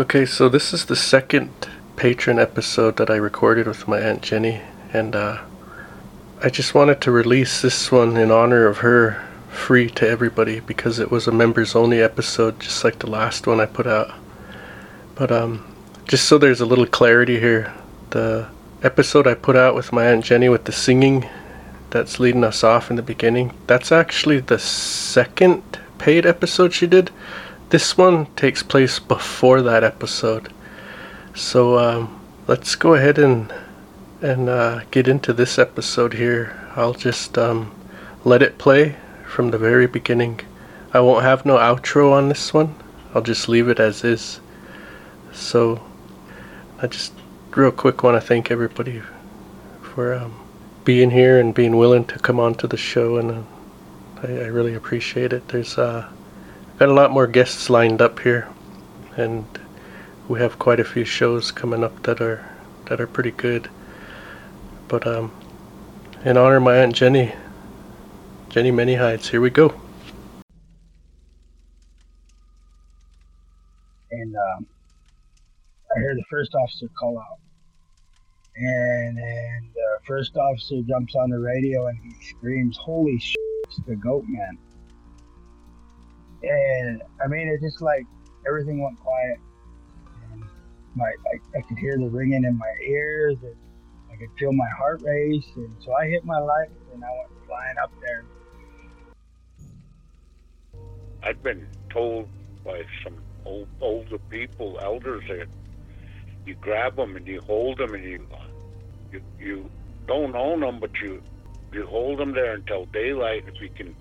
Okay, so this is the second patron episode that I recorded with my Aunt Jenny, and uh, I just wanted to release this one in honor of her free to everybody because it was a members only episode, just like the last one I put out. But um, just so there's a little clarity here, the episode I put out with my Aunt Jenny with the singing that's leading us off in the beginning, that's actually the second paid episode she did. This one takes place before that episode. So um, let's go ahead and and uh, get into this episode here. I'll just um, let it play from the very beginning. I won't have no outro on this one. I'll just leave it as is. So I just real quick want to thank everybody for um, being here and being willing to come on to the show, and uh, I, I, really appreciate it. There's uh, got a lot more guests lined up here, and we have quite a few shows coming up that are that are pretty good. But um, in honor of my aunt Jenny, Jenny Many Hides, here we go. And um, I hear the first officer call out, and then the first officer jumps on the radio and he screams, "Holy shit, it's the goat man!" And I mean, it's just like everything went quiet. And my, I, I could hear the ringing in my ears, and I could feel my heart race. And so I hit my light, and I went flying up there. I've been told by some old, older people, elders, that you grab them and you hold them and you you you don't own them, but you you hold them there until daylight. If you can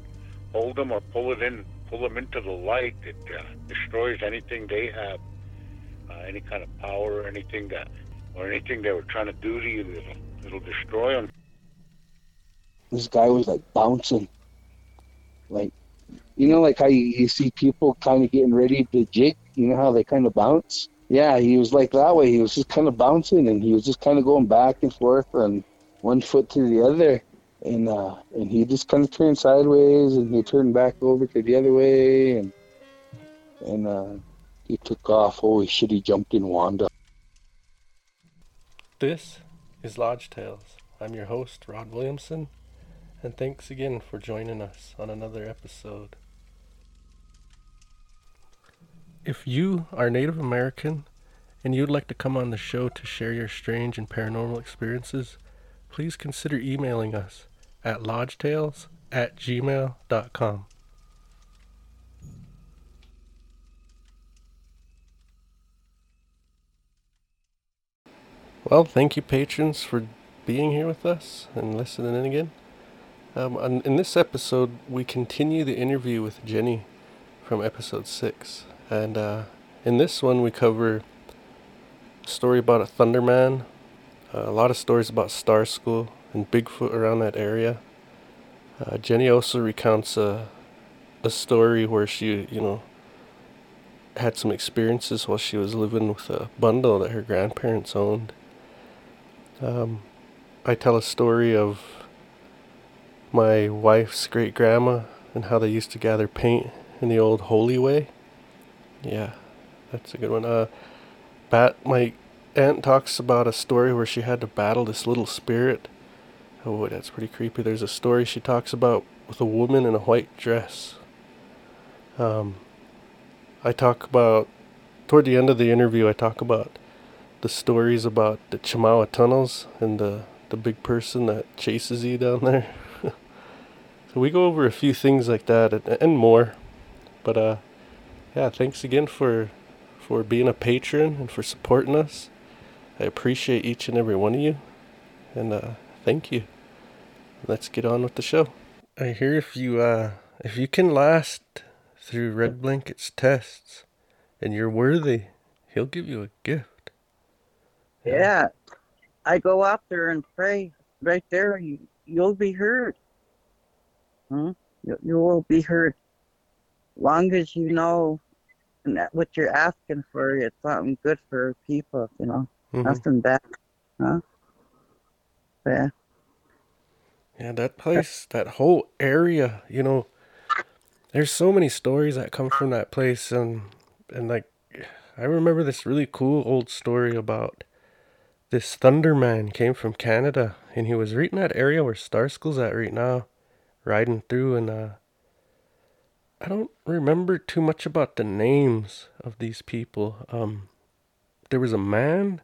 hold them or pull it in pull them into the light. It uh, destroys anything they have, uh, any kind of power or anything that, or anything they were trying to do to you. It'll, it'll destroy them. This guy was like bouncing, like you know, like how you, you see people kind of getting ready to jig. You know how they kind of bounce. Yeah, he was like that way. He was just kind of bouncing, and he was just kind of going back and forth and one foot to the other and uh, and he just kind of turned sideways, and he turned back over to the other way, and and uh, he took off. Holy shit! He jumped in Wanda. This is Lodge Tales. I'm your host, Rod Williamson, and thanks again for joining us on another episode. If you are Native American and you'd like to come on the show to share your strange and paranormal experiences, please consider emailing us at lodgetales at gmail.com. Well, thank you, patrons, for being here with us and listening in again. Um, in this episode, we continue the interview with Jenny from episode 6. And uh, in this one, we cover a story about a Thunderman, uh, a lot of stories about Star School, and Bigfoot around that area. Uh, Jenny also recounts a, a story where she, you know, had some experiences while she was living with a bundle that her grandparents owned. Um, I tell a story of my wife's great grandma and how they used to gather paint in the old holy way. Yeah, that's a good one. Uh, bat, my aunt talks about a story where she had to battle this little spirit Oh, that's pretty creepy. There's a story she talks about with a woman in a white dress. Um, I talk about, toward the end of the interview, I talk about the stories about the Chemawa tunnels and the, the big person that chases you down there. so we go over a few things like that and, and more. But uh, yeah, thanks again for for being a patron and for supporting us. I appreciate each and every one of you. And uh, thank you. Let's get on with the show. I hear if you uh if you can last through Red Blanket's tests and you're worthy, he'll give you a gift. Yeah. I go out there and pray right there you you'll be heard. Hmm? You, you will be heard. Long as you know and that what you're asking for, it's something good for people, you know. Mm-hmm. Nothing bad. Huh? Yeah. Yeah, that place, that whole area, you know, there's so many stories that come from that place and and like I remember this really cool old story about this Thunderman came from Canada and he was in that area where Star School's at right now, riding through and uh I don't remember too much about the names of these people. Um there was a man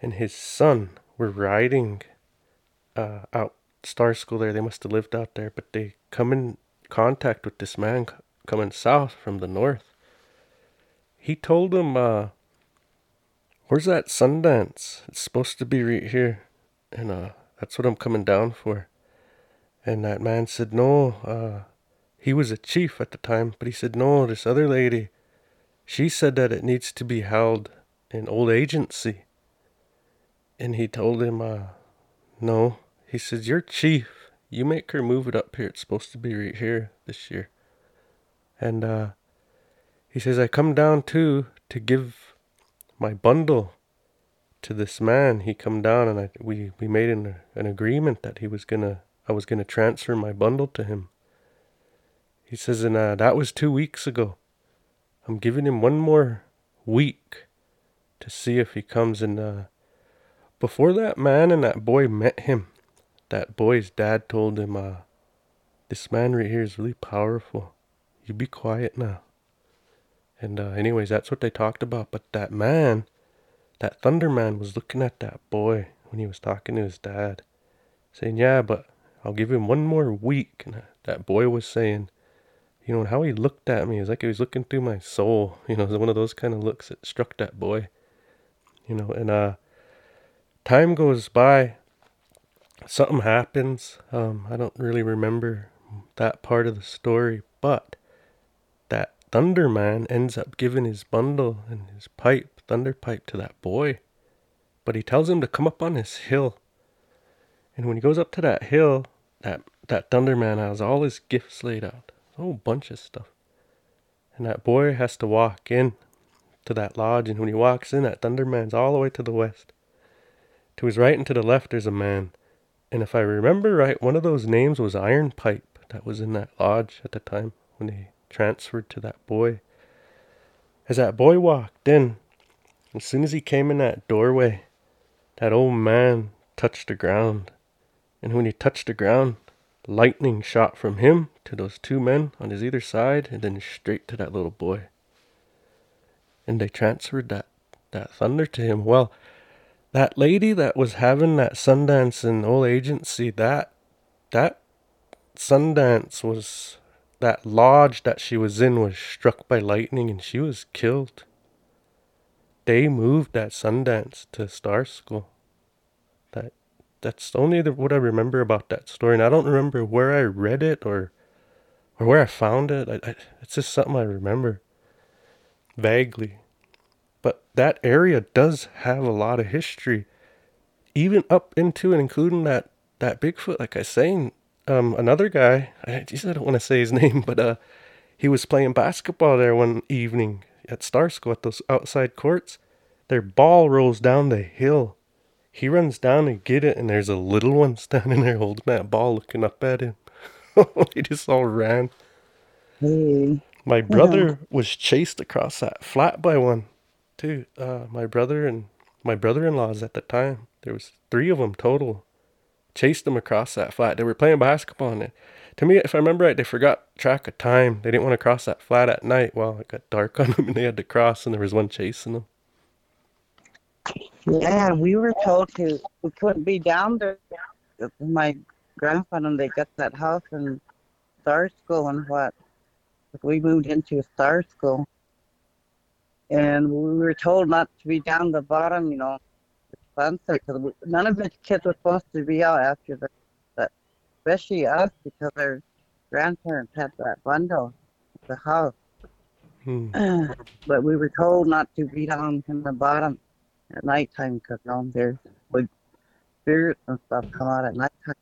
and his son were riding uh out Star School there. They must have lived out there, but they come in contact with this man coming south from the north. He told them, uh, where's that Sundance? It's supposed to be right here. And uh, that's what I'm coming down for. And that man said, no, uh, he was a chief at the time, but he said, no, this other lady, she said that it needs to be held in old agency. And he told him, uh, no. He says, you're chief. You make her move it up here. It's supposed to be right here this year. And uh, he says, I come down too to give my bundle to this man. He come down and I we, we made an, an agreement that he was gonna I was gonna transfer my bundle to him. He says, and uh, that was two weeks ago. I'm giving him one more week to see if he comes and uh, before that man and that boy met him, that boy's dad told him, uh, this man right here is really powerful. You be quiet now. And uh, anyways, that's what they talked about. But that man, that Thunder Man, was looking at that boy when he was talking to his dad, saying, "Yeah, but I'll give him one more week." And that boy was saying, you know, and how he looked at me is like he was looking through my soul. You know, it was one of those kind of looks that struck that boy. You know, and uh, time goes by. Something happens. Um, I don't really remember that part of the story, but that Thunderman ends up giving his bundle and his pipe, thunder pipe, to that boy. But he tells him to come up on this hill. And when he goes up to that hill, that that Thunderman has all his gifts laid out, a whole bunch of stuff. And that boy has to walk in to that lodge, and when he walks in, that Thunderman's all the way to the west. To his right and to the left, there's a man. And if I remember right, one of those names was Iron Pipe that was in that lodge at the time when they transferred to that boy. As that boy walked in, as soon as he came in that doorway, that old man touched the ground. And when he touched the ground, lightning shot from him to those two men on his either side and then straight to that little boy. And they transferred that, that thunder to him. Well, that lady that was having that Sundance in old agency, that that Sundance was that lodge that she was in was struck by lightning and she was killed. They moved that Sundance to Star School. That that's only the, what I remember about that story, and I don't remember where I read it or or where I found it. I, I, it's just something I remember vaguely. But that area does have a lot of history, even up into and including that that Bigfoot. Like I saying, um, another guy. I, geez, I don't want to say his name, but uh, he was playing basketball there one evening at Star School at those outside courts. Their ball rolls down the hill. He runs down to get it, and there's a little one standing there holding that ball, looking up at him. he just all ran. Hey. My brother was chased across that flat by one, too. Uh, my brother and my brother-in-laws at the time. There was three of them total chased them across that flat. They were playing basketball and it, to me, if I remember right, they forgot track of time. They didn't want to cross that flat at night. Well, it got dark on them and they had to cross and there was one chasing them. Yeah, we were told to we couldn't be down there. My grandfather and they got that house in Star School and what. We moved into Star School. And we were told not to be down the bottom, you know, sunset because none of the kids were supposed to be out after the, that, especially us because our grandparents had that bundle at the house. Hmm. but we were told not to be down in the bottom at nighttime because you know, there's spirits and stuff come out at nighttime.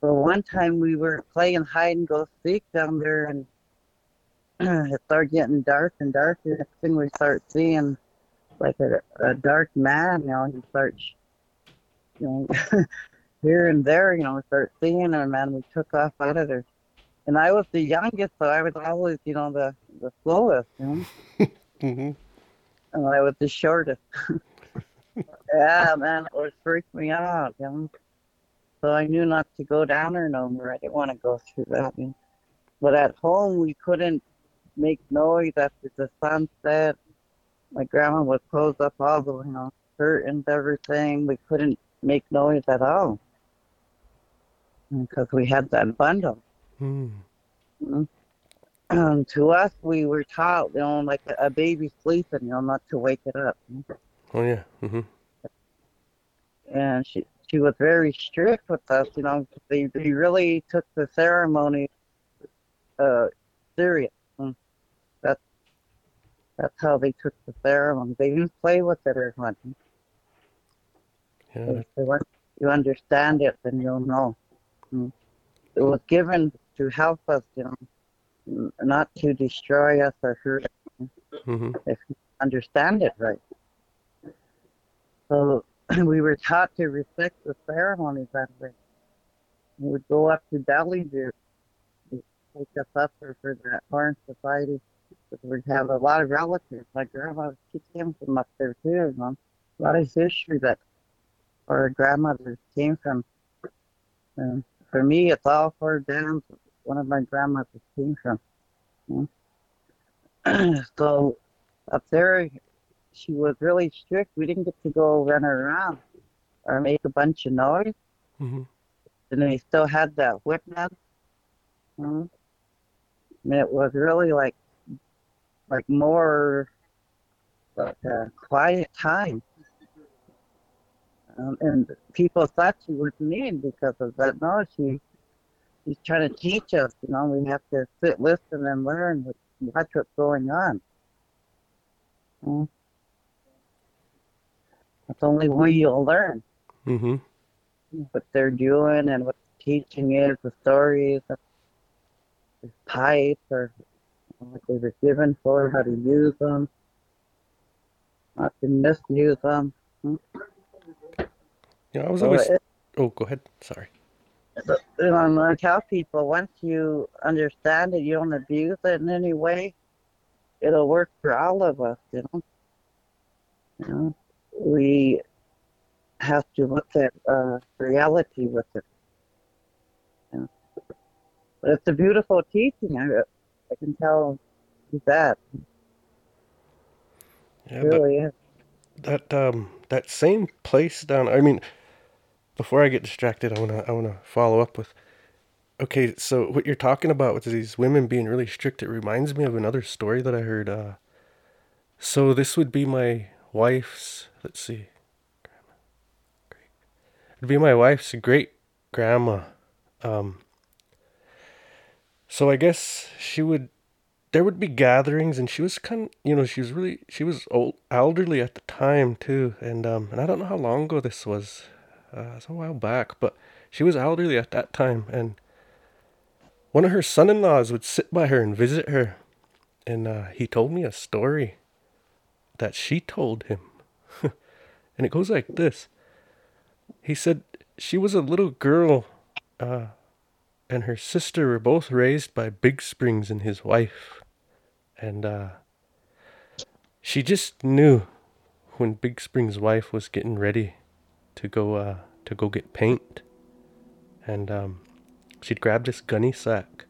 So one time we were playing hide and go seek down there and it started getting dark and darker. Next thing we start seeing like a, a dark man, you know, he starts, you know, here and there, you know, we start seeing him, and we took off out of there. And I was the youngest, so I was always, you know, the the slowest, you know. Mm-hmm. And I was the shortest. yeah, man, it was freaked me out, you know. So I knew not to go down there no more. I didn't want to go through that. You know. But at home, we couldn't make noise after the sunset. My grandma would close up all the, you know, curtains, everything. We couldn't make noise at all because we had that bundle. Mm. Um, to us, we were taught, you know, like a, a baby sleeping, you know, not to wake it up. Oh yeah. Mm-hmm. And she she was very strict with us, you know. They they really took the ceremony uh serious. Mm. That's how they took the ceremony. They didn't play with it or something. Yeah. Once you understand it, then you'll know. Mm. It was given to help us, you know, not to destroy us or hurt us Mm-hmm. if you understand it right. So we were taught to respect the ceremony that way. We would go up to Bellevue, to take us up for, for the Orange Society. We have a lot of relatives. My grandma, she came from up there too, you know. A lot of history that our grandmothers came from. And for me, it's all four downs. One of my grandmothers came from. you know. so up there, she was really strict. We didn't get to go run around or make a bunch of noise. Mm-hmm. And they still had that whip net. Mhm. And it was really like, like more like a quiet time. Um, and people thought she was mean because of that. No, she, she's trying to teach us. You know, we have to sit, listen, and learn. Watch what's going on. Mm. That's only way you'll learn Mm-hmm. what they're doing and what the teaching is, the stories, the the pipes, or what they were given for, how to use them, not to misuse them. Yeah, I was So always. it, Oh, go ahead. Sorry. you know, I tell people once you understand it, you don't abuse it in any way. It'll work for all of us, you know. You know, we have to look at uh, reality with it. Know. But it's a beautiful teaching. I, I can tell that. Yeah, really is. that um that same place down. I mean, before I get distracted, I wanna I wanna follow up with. Okay, so what you're talking about with these women being really strict, it reminds me of another story that I heard. Uh, so this would be my wife's. Let's see. Great. It'd be my wife's great grandma. Um. So I guess she would. There would be gatherings, and she was kind. of, You know, she was really. She was old, elderly at the time too, and um, and I don't know how long ago this was. Uh, it's a while back, but she was elderly at that time, and one of her son-in-laws would sit by her and visit her, and uh, he told me a story that she told him, and it goes like this. He said she was a little girl, uh, and her sister were both raised by Big Springs and his wife, and uh, she just knew when Big Springs' wife was getting ready to go uh, to go get paint, and um, she'd grab this gunny sack,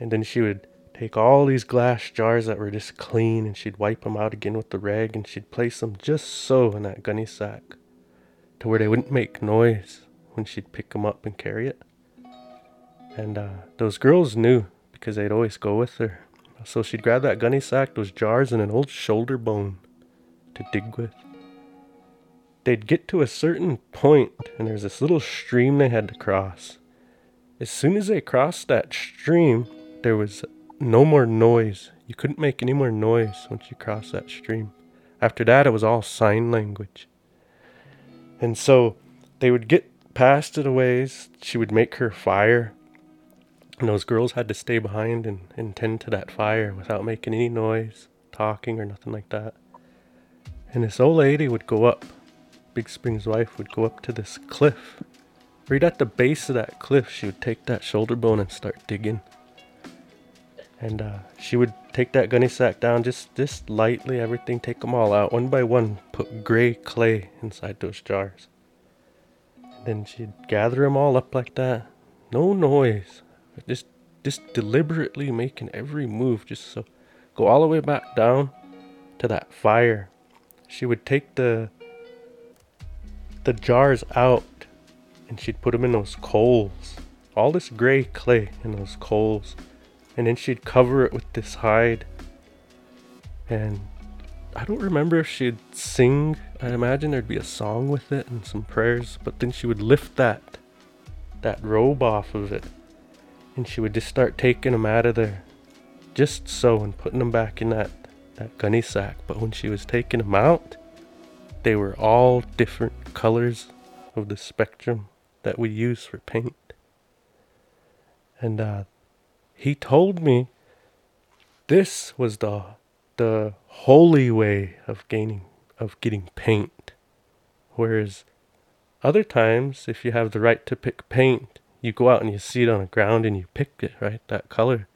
and then she would take all these glass jars that were just clean, and she'd wipe them out again with the rag, and she'd place them just so in that gunny sack, to where they wouldn't make noise when she'd pick them up and carry it. And uh, those girls knew because they'd always go with her. So she'd grab that gunny sack, those jars, and an old shoulder bone to dig with. They'd get to a certain point, and there's this little stream they had to cross. As soon as they crossed that stream, there was no more noise. You couldn't make any more noise once you crossed that stream. After that, it was all sign language. And so they would get past it a ways. She would make her fire. And those girls had to stay behind and, and tend to that fire without making any noise, talking, or nothing like that. And this old lady would go up, Big Spring's wife would go up to this cliff. Right at the base of that cliff, she would take that shoulder bone and start digging. And uh, she would take that gunny sack down just, just lightly, everything, take them all out one by one, put gray clay inside those jars. And then she'd gather them all up like that, no noise, just, just deliberately making every move, just so go all the way back down to that fire. She would take the the jars out and she'd put them in those coals. All this gray clay in those coals. And then she'd cover it with this hide. And I don't remember if she'd sing. I imagine there'd be a song with it and some prayers, but then she would lift that that robe off of it. And she would just start taking them out of there. Just so and putting them back in that that gunny sack. But when she was taking them out, they were all different colors of the spectrum that we use for paint. And uh, he told me this was the the holy way of gaining of getting paint. Whereas other times, if you have the right to pick paint, you go out and you see it on the ground and you pick it, right? That color,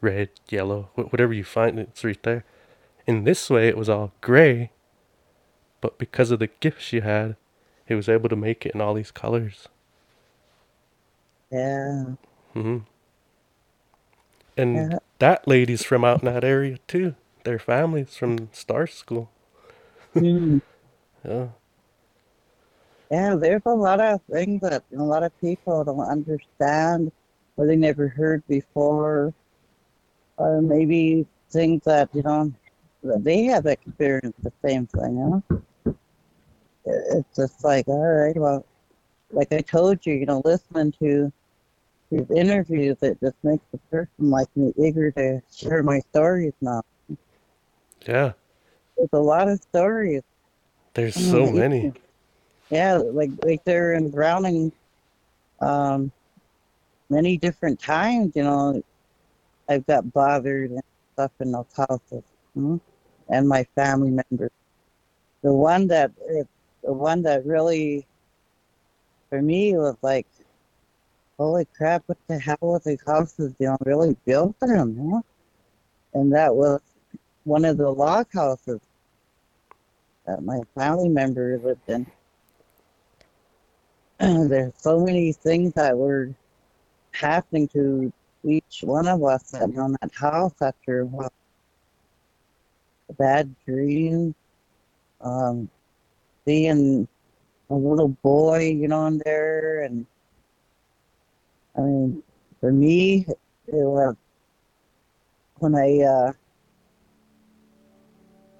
red, yellow, whatever you find, it's right there. In this way, it was all gray, but because of the gift she had, he was able to make it in all these colors. Yeah. Mm-hmm. And Yeah. that lady's from out in that area too. Their family's from Star School. Hmm. Yeah. Yeah, there's a lot of things that a lot of people don't understand or they never heard before. Or maybe things that, you know, that they have experienced the same thing, you know? It's just like, all right, well, like I told you, you know, listening to these interviews, it just makes a person like me eager to share my stories now. Yeah. There's a lot of stories. There's so many. Yeah, like like they're in Browning um many different times, you know. I've got bothered and stuff in those houses. hmm, And my family members. The one that the one that really for me was like holy crap, what the hell was these houses, you know, really built for them, know? And that was one of the log houses that my family member lived in. There's so many things that were happening to each one of us that on that house after a while. Bad dreams, um, a little boy, you know, in there, and I mean, for me, it was when I uh,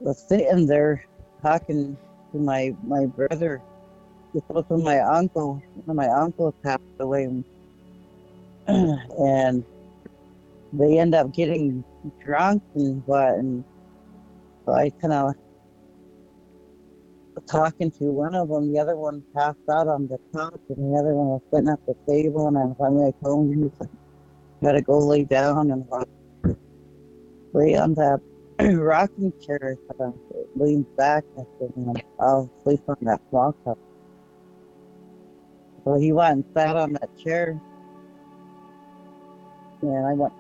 was sitting there talking to my my brother. This was when my uncle, my uncle passed away, and they end up getting drunk and what, and so I kind of talking to one of them. The other one passed out on the couch, and the other one was sitting at the table. And I finally told him, he's like, oh, "Gotta go lay down and lay on that rocking chair." Of leaned back. I said, "You "I'll sleep on that small cup." So he went and sat on that chair, and I went.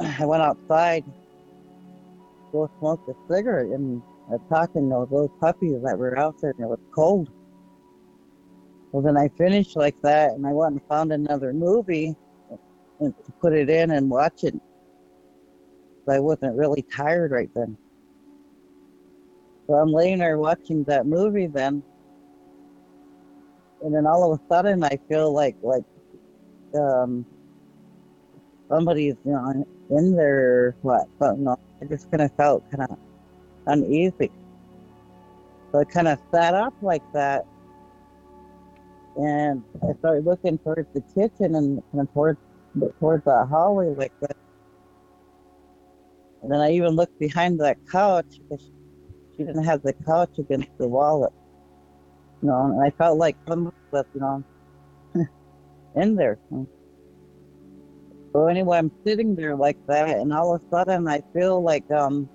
I went outside, go smoke a cigarette, and I talking to those little puppies that were out there, and it was cold. Well, then I finished like that, and I went and found another movie and to put it in and watch it. But I wasn't really tired right then. So I'm laying there watching that movie then, and then all of a sudden I feel like like um somebody's you know in there what, but no, I just kind of felt kind of uneasy. So I kind of sat up like that, and I started looking towards the kitchen and, and towards towards the hallway like that. And then I even looked behind that couch because she didn't have the couch against the wall. You know, and I felt like somebody was, you know, in there. So anyway, I'm sitting there like that, and all of a sudden I feel like um,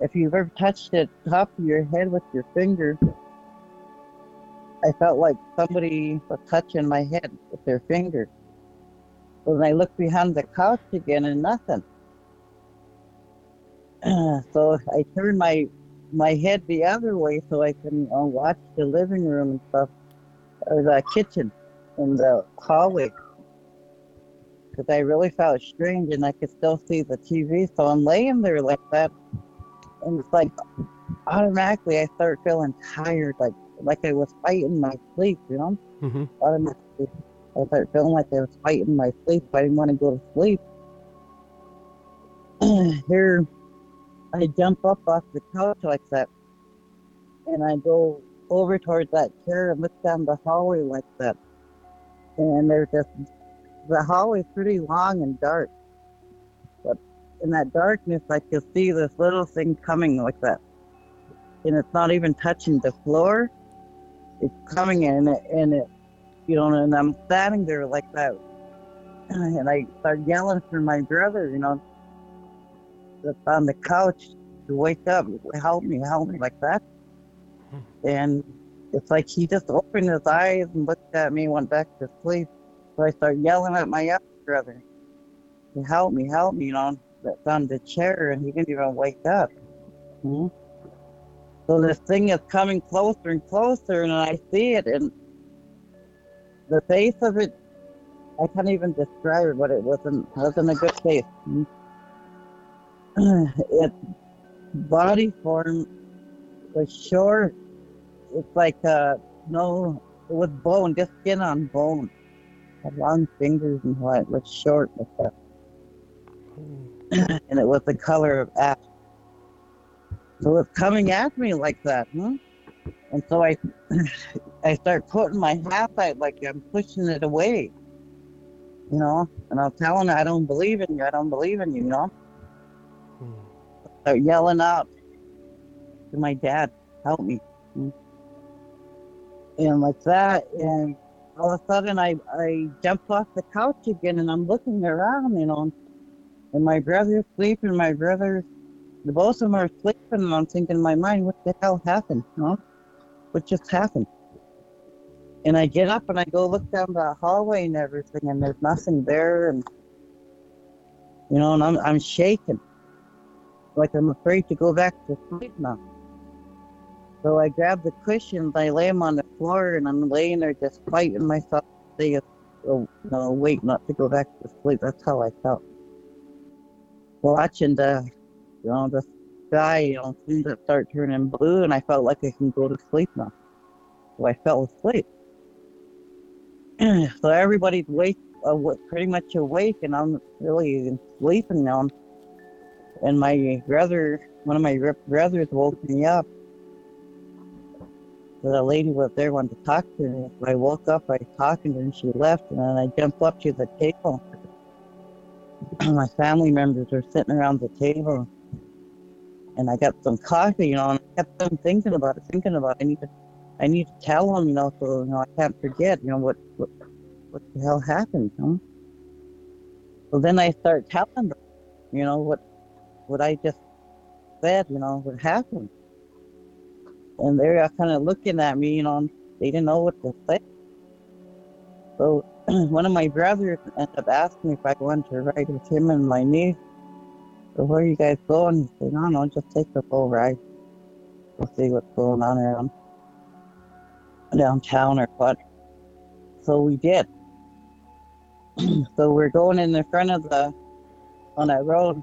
if you've ever touched the top of your head with your finger, I felt like somebody was touching my head with their finger. So then I looked behind the couch again and nothing. so I turned my my head the other way so I can uh, watch the living room and stuff, or the kitchen and the hallway. Because I really felt strange and I could still see the TV. So I'm laying there like that. And it's like automatically I start feeling tired, like like I was fighting my sleep, you know? Mm-hmm. Automatically. I start feeling like I was fighting my sleep. I didn't want to go to sleep. Here, I jump up off the couch like that, and I go over towards that chair and look down the hallway like that. And there's just the hallway is pretty long and dark, but in that darkness, I can see this little thing coming like that, and it's not even touching the floor. It's coming in, and it, and it you know, and I'm standing there like that, and I start yelling for my brother, you know, on the couch to wake up, help me, help me, like that. And it's like he just opened his eyes and looked at me, went back to sleep. So I start yelling at my other brother, help me, help me, you know, that's on the chair, and he didn't even wake up. Hmm? So this thing is coming closer and closer, and I see it, and the face of it, I can't even describe it, but it wasn't wasn't a good face. Hmm? Its body form was short. It's like uh no, it was bone, just skin on bone. Had long fingers and what it was short like that. and it was the color of ash. So it's coming at me like that, hmm? And so I I start putting my half out like I'm pushing it away. You know, and I'm telling her I don't believe in you, I don't believe in you, you know. Start yelling out to my dad, help me. And like that, and all of a sudden I, I jump off the couch again and I'm looking around, you know, and my brother's sleeping, my brother's, the both of them are sleeping, and I'm thinking in my mind, what the hell happened, you know? What just happened? And I get up and I go look down the hallway and everything, and there's nothing there, and you know, and I'm I'm shaking, like I'm afraid to go back to sleep now. So I grab the cushions, I lay them on the floor, and I'm laying there just fighting myself to stay no, wait, not to go back to sleep. That's how I felt. Watching the, you know, the sky, you know, seemed to start turning blue, and I felt like I can go to sleep now. So I fell asleep. so everybody's awake, uh, pretty much awake, and I'm really sleeping now. And my brother, one of my brothers, woke me up. The lady was there, wanted to talk to me. I woke up, I talked to her, and she left. And then I jumped up to the table. my family members were sitting around the table, and I got some coffee, you know, and I kept on thinking about it, thinking about it. I need to, I need to tell them, you know, so you know I can't forget, you know, what what, what the hell happened, you know. So then I start telling them, you know, what what I just said, you know, what happened. And they're kind of looking at me, you know, they didn't know what to say. So one of my brothers ended up asking me if I wanted to ride with him and my niece. So where are you guys going? He said, no, no, just take the full ride. We'll see what's going on around downtown or what. So we did. so we're going in the front of the on that road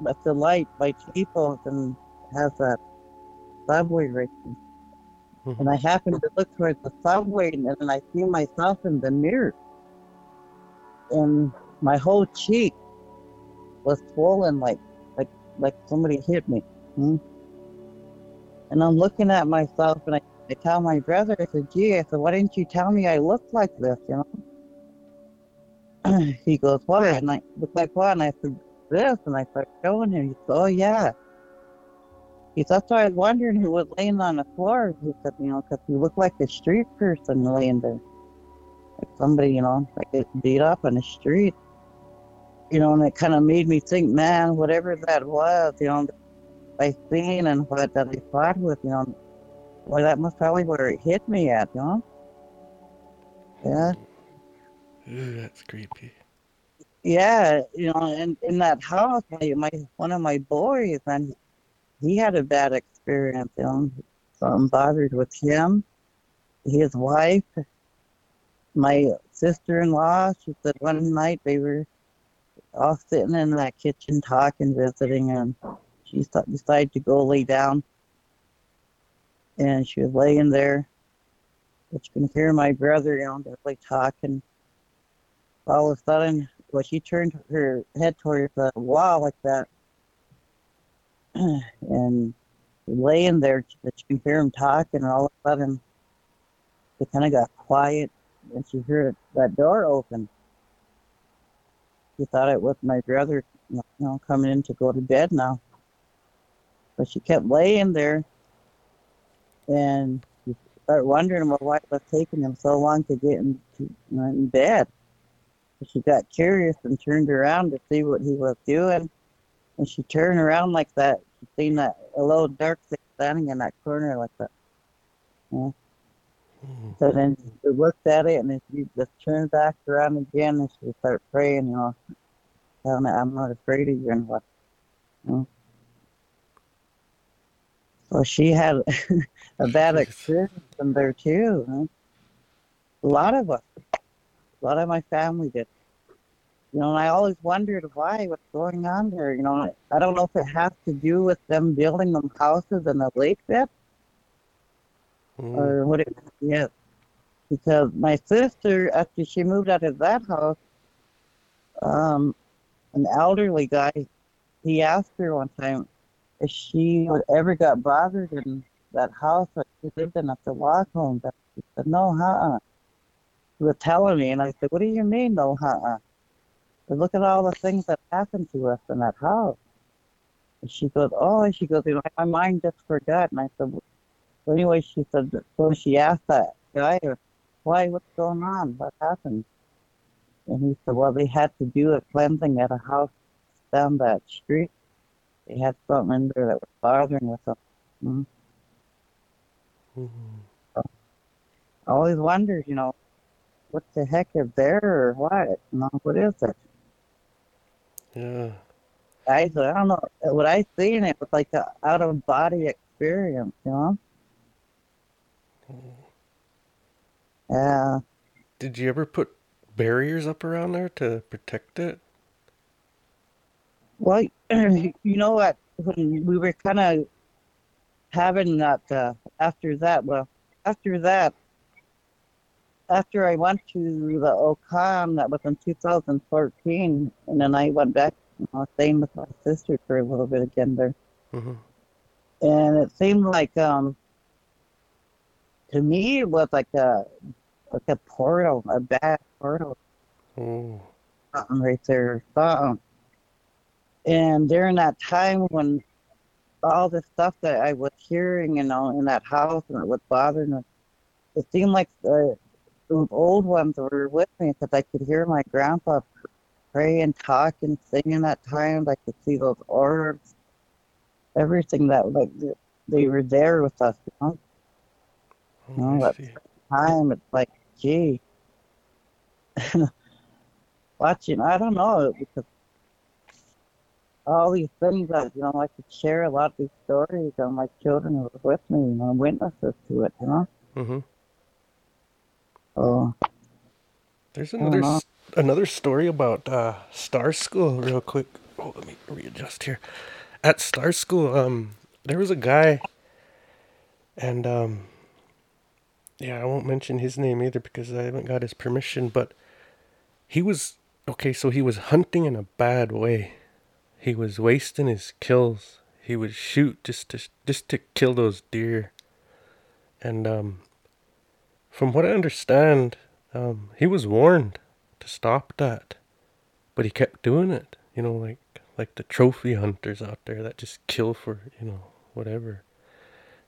but the light by Cheapos and has that subway there. Mhm. And I happen to look towards the subway and then I see myself in the mirror. And my whole cheek was swollen like like like somebody hit me. Hmm? And I'm looking at myself and I, I tell my brother, I said, gee, I said, why didn't you tell me I looked like this, you know? he goes, what? And I look like what? And I said, this. And I start showing him. He said, oh, yeah. He said, why I was wondering who was laying on the floor. He said, you know, because you look like a street person laying there. Like somebody, you know, like get beat up on the street. You know, and it kind of made me think, man, whatever that was, you know, I seen and what that I fought with, you know, well, that must probably where it hit me at, you know? Yeah. Ooh, that's creepy. Yeah, you know, in, in that house, my, my one of my boys, and he had a bad experience. You know, something bothered with him, his wife, my sister-in-law. She said one night they were all sitting in that kitchen talking, visiting, and she decided to go lay down. And she was laying there, but you can hear my brother, you know, like talking. All of a sudden, well, she turned her head towards the wall like that, and laying there, you can hear him talking, and all of a sudden, it kind of got quiet, and she heard that door open. She thought it was my brother, you know, coming in to go to bed now. But she kept laying there, and she started wondering well, why it was taking him so long to get into, you know, in bed she got curious and turned around to see what he was doing. And she turned around like that. She seen that a little dark thing standing in that corner like that. Yeah. Mm-hmm. So then she looked at it and then she just turned back around again and she started praying, you know, telling it, I'm not afraid of you and what. You know? So she had a bad experience in there too. Know? A lot of us a lot of my family did. You know, and I always wondered why, what's going on there. You know, I don't know if it has to do with them building them houses in the lake bed mm. or what it is. Because my sister, after she moved out of that house, um, an elderly guy, he asked her one time if she ever got bothered in that house that she lived in at the walk home. But she said, no, huh? Were telling me, and I said, "What do you mean, no, huh?" But look at all the things that happened to us in that house. And she goes, "Oh," she goes, "You know, my mind just forgot." And I said, well, "Anyway," she said. So she asked that guy, "Why? What's going on? What happened?" And he said, "Well, they had to do a cleansing at a house down that street. They had something in there that was bothering with them." Mm-hmm. Mm-hmm. So, I always wondered, you know, what the heck is there or what? No, what is it? Yeah. I, I don't know. What I seen it was like an out of body experience, you know? Yeah. Did you ever put barriers up around there to protect it? Well, you know what? When we were kind of having that, uh, after that, well, after that, after I went to the Okan, that was in 2014, and then I went back, you know, staying with my sister for a little bit again there. Mm-hmm. And it seemed like, um, to me, it was like a like a portal, a bad portal. Oh. Something right there, something. And during that time when all the stuff that I was hearing, you know, in that house and it was bothering me, it seemed like the old ones were with me because I could hear my grandpa pray and talk and sing in that time. I could see those orbs, everything that like they were there with us. You know, oh, you know that time it's like, gee, watching. I don't know because all these things that you know I could share a lot of these stories and my children were with me, you know, witnesses to it. You know. Mm-hmm. There's another another story about uh, Star School, real quick. Oh, let me readjust here. At Star School, um, there was a guy, and um, yeah, I won't mention his name either because I haven't got his permission. But he was okay. So he was hunting in a bad way. He was wasting his kills. He would shoot just to just to kill those deer, and um, from what I understand, um, he was warned to stop that, but he kept doing it. You know, like like the trophy hunters out there that just kill for you know whatever.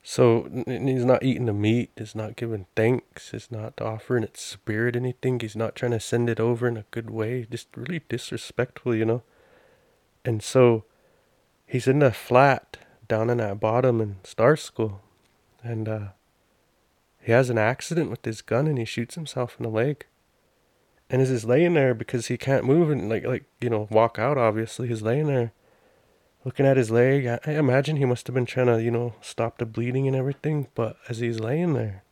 So he's not eating the meat. He's not giving thanks. He's not offering its spirit anything. He's not trying to send it over in a good way. Just really disrespectful, you know. And so he's in the flat down in that bottom in Star School, and uh, he has an accident with his gun and he shoots himself in the leg. And as he's laying there because he can't move and like like you know walk out, obviously he's laying there, looking at his leg. I, I imagine he must have been trying to you know stop the bleeding and everything. But as he's laying there,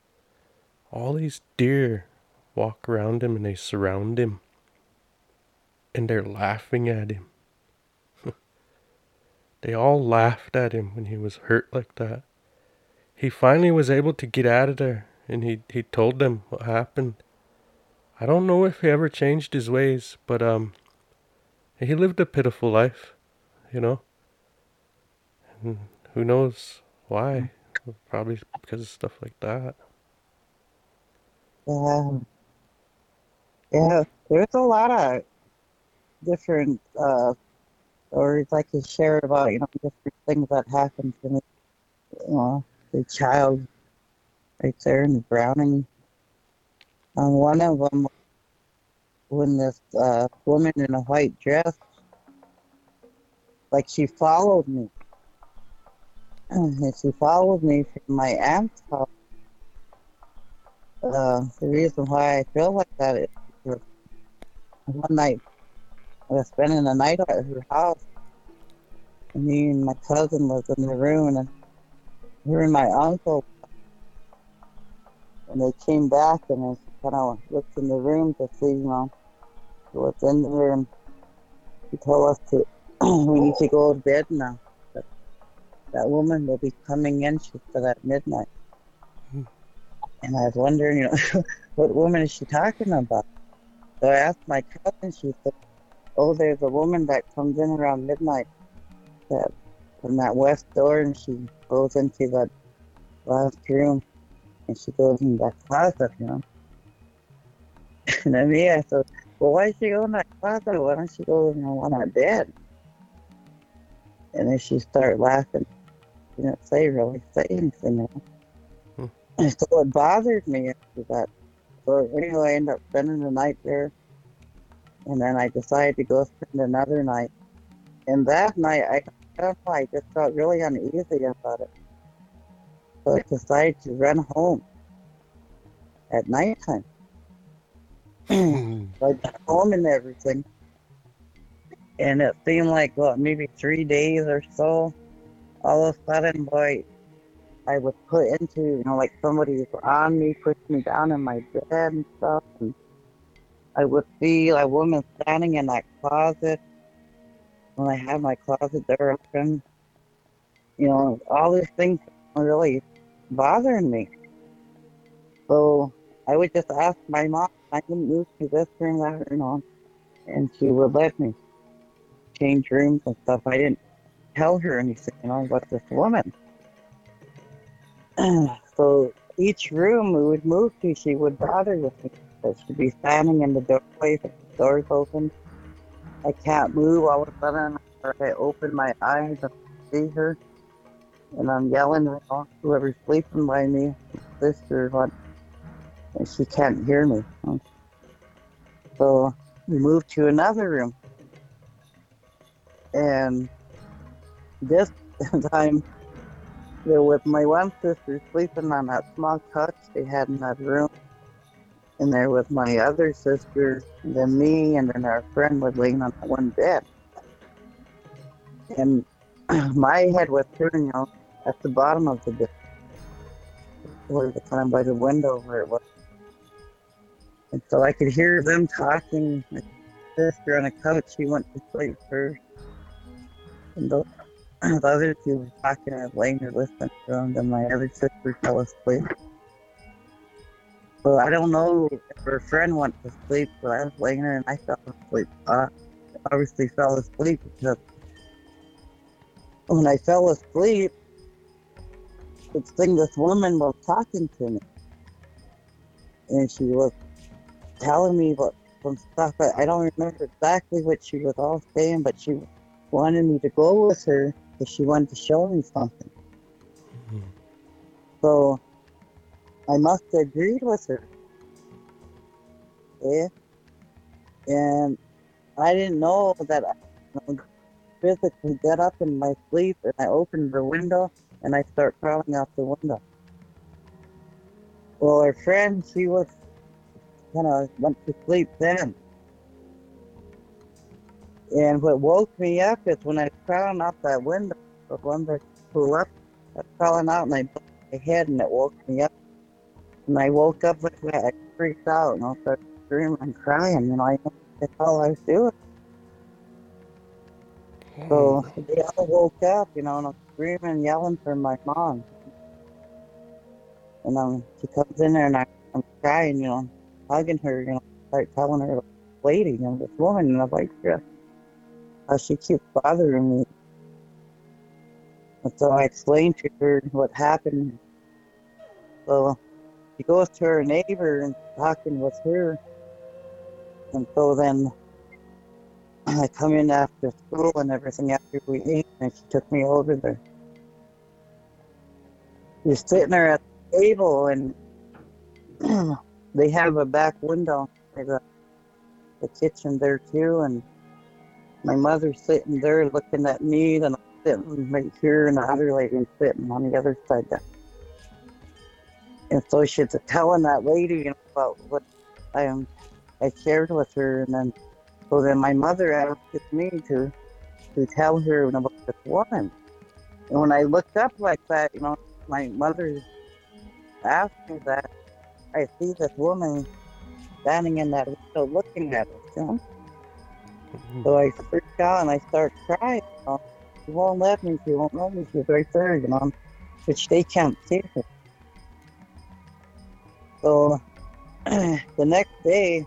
all these deer walk around him and they surround him, and they're laughing at him. they all laughed at him when he was hurt like that. He finally was able to get out of there and he, he told them what happened. I don't know if he ever changed his ways, but um, he lived a pitiful life, you know. And who knows why? Probably because of stuff like that. Yeah. Yeah, there's a lot of different uh, stories I could share about, you know, different things that happened to me. You know, the child right there in the Browning. On one of them, when this uh, woman in a white dress, like she followed me. And she followed me from my aunt's house. Uh, the reason why I feel like that is one night I was spending the night at her house, and me and my cousin was in the room, and her and my uncle and they came back and I kind of looked in the room to see, you know, what's in there. And he told us to, we need to go to bed now. But that woman will be coming in. She said at midnight. Hmm. And I was wondering, you know, what woman is she talking about? So I asked my cousin. She said, "Oh, there's a woman that comes in around midnight, that from that west door, and she goes into that last room." and she goes in that closet, you know. and then me, I said, well, why is she going in that closet? Why don't she go you know, on that bed? And then she started laughing. She didn't say really say anything. You know? hmm. And so it bothered me after that. So anyway, I ended up spending the night there. And then I decided to go spend another night. And that night, I, I don't know, I just felt really uneasy about it. So I decided to run home at nighttime. Hmm. I got home and everything. And it seemed like, what, maybe three days or so. All of a sudden, boy, I was put into, you know, like somebody was on me, pushed me down in my bed and stuff. And I would see a woman standing in that closet when I had my closet door open. You know, all these things were really bothering me. So I would just ask my mom, I can move to this room, that room, and she would let me change rooms and stuff. I didn't tell her anything, you know, about this woman. so each room we would move to, she would bother with me. She'd be standing in the doorway, the door's open. I can't move. All of a sudden, I open my eyes and see her and I'm yelling at whoever's sleeping by me, sister, what, and she can't hear me. So we moved to another room, and this time there was my one sister sleeping on that small couch they had in that room, and there with my other sister, and then me, and then our friend would laying on that one bed. And my head was turning out at the bottom of the bed, or the time by the window where it was. And so I could hear them talking. My sister on a couch, she went to sleep first. And the, the other two were talking. I was laying there listening to them. Then my other sister fell asleep. So I don't know if her friend went to sleep, but I was laying there and I fell asleep. I obviously fell asleep because when I fell asleep, could thing this woman was talking to me. And she was telling me what some stuff. I, I don't remember exactly what she was all saying, but she wanted me to go with her because she wanted to show me something. Mm-hmm. So I must have agreed with her. Yeah. And I didn't know that I physically get up in my sleep and I opened the window and I start crawling out the window. Well, our friend, she was kind of went to sleep then. And what woke me up is when I was crawling out that window, the one that flew up, I was crawling out and I bumped my head and it woke me up. And I woke up like that, I freaked out and I started screaming and crying, you know, I didn't know what the hell I was doing. So they all woke up, you know, and I'm screaming, and yelling for my mom. And um, she comes in there and I, I'm crying, you know, hugging her, you know, start telling her, lady, you know, this woman, and I'm like, yeah, how she keeps bothering me. And so I explained to her what happened. So she goes to her neighbor and talking with her. And so then I come in after school and everything after we ate, and she took me over there. We're sitting there at the table, and they have a back window for the, the kitchen there too, and my mother's sitting there looking at me, and I'm sitting right here, and the other lady sitting on the other side there. And so she's telling that lady you know, about what I um, I shared with her, and then so then my mother asked me to to tell her about this woman. And when I looked up like that, you know, my mother asked me that. I see this woman standing in that window looking at us, you know. So I freaked out and I start crying. You know. She won't let me. She won't let me. She's right there, you know, which they can't see her. So the next day,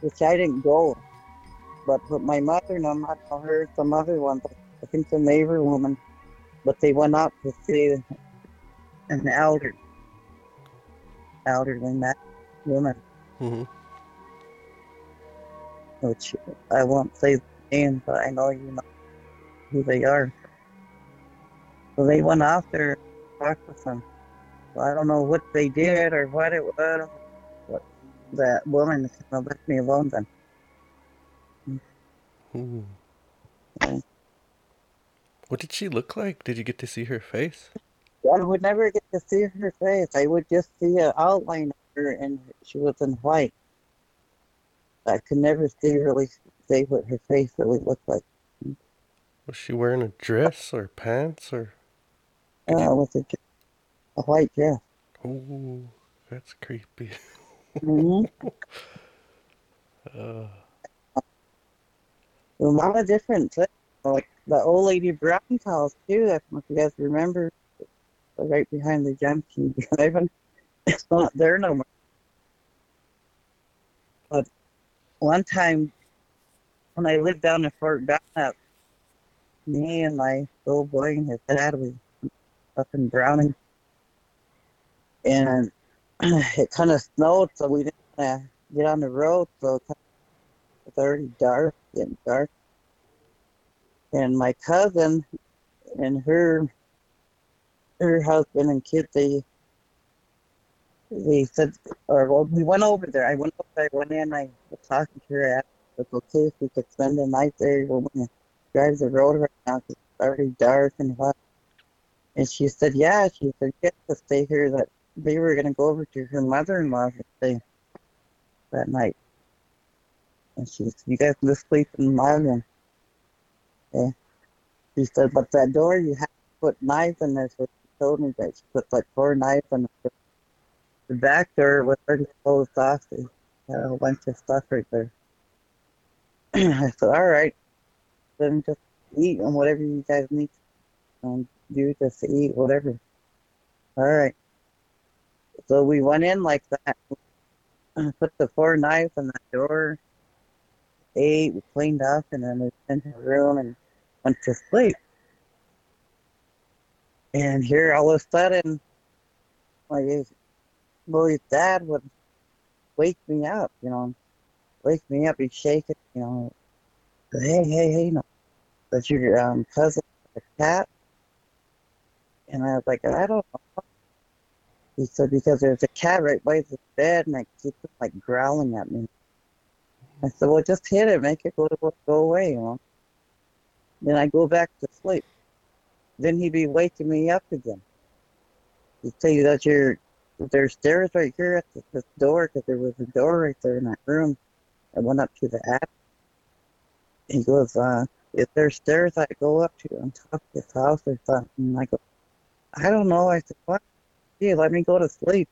which I didn't go, but but my mother and I'm not her, some other one, I think the neighbor woman, but they went out to see an elder, elderly than that woman, hmm which I won't say the name, but I know you know who they are. So they went out there and talked with them. I don't know what they did or what it was. But that woman left me alone then. hmm Okay. What did she look like? Did you get to see her face? I would never get to see her face. I would just see an outline of her, and she was in white. I could never see really say what her face really looked like. Was she wearing a dress or pants or? Uh, it was a, a white dress. Ooh, that's creepy. hmm Uh, A lot of different things. Like the old lady Brown's house too. I don't know if you guys remember. Right behind the junction driving. It's not there no more. But one time when I lived down in Fort Belknap, me and my little boy and his dad was up in Browning. And it kind of snowed, so we didn't get on the road. So it's already dark, getting dark. And my cousin and her her husband and kids, they they said, or well, we went over there. I went over, I went in, I was talking to her. If it's okay if we could spend the night there. We're to drive the road right now 'cause it's already dark and hot. And she said, yeah. She said, get to stay here. That they were going to go over to her mother-in-law's stay that night. And she said, you guys can just sleep in my room. Okay. She said, but that door, you have to put knives in there. So she told me that she put like four knives in it. The back door was already closed off. They had a whole bunch of stuff right there. I said, all right, then just eat and whatever you guys need to um, do, just eat, whatever. All right. So we went in like that, put the four knives in the door, ate, we cleaned up, and then we went into the room and went to sleep. And here all of a sudden, my boy's dad would wake me up, you know, wake me up, he'd shake it, you know, hey, hey, hey, no, that's your um, cousin, cat. And I was like, I don't know. He said, because there's a cat right by the bed and it keeps like growling at me. I said, well, just hit it, make it go, go away, you know. Then I go back to sleep. Then he'd be waking me up again. He'd say that your there's stairs right here at the, the door because there was a door right there in that room. I went up to the attic. He goes, uh, is there stairs I go up to on top of this house or something? And I go, I don't know. I said, what? Gee, let me go to sleep.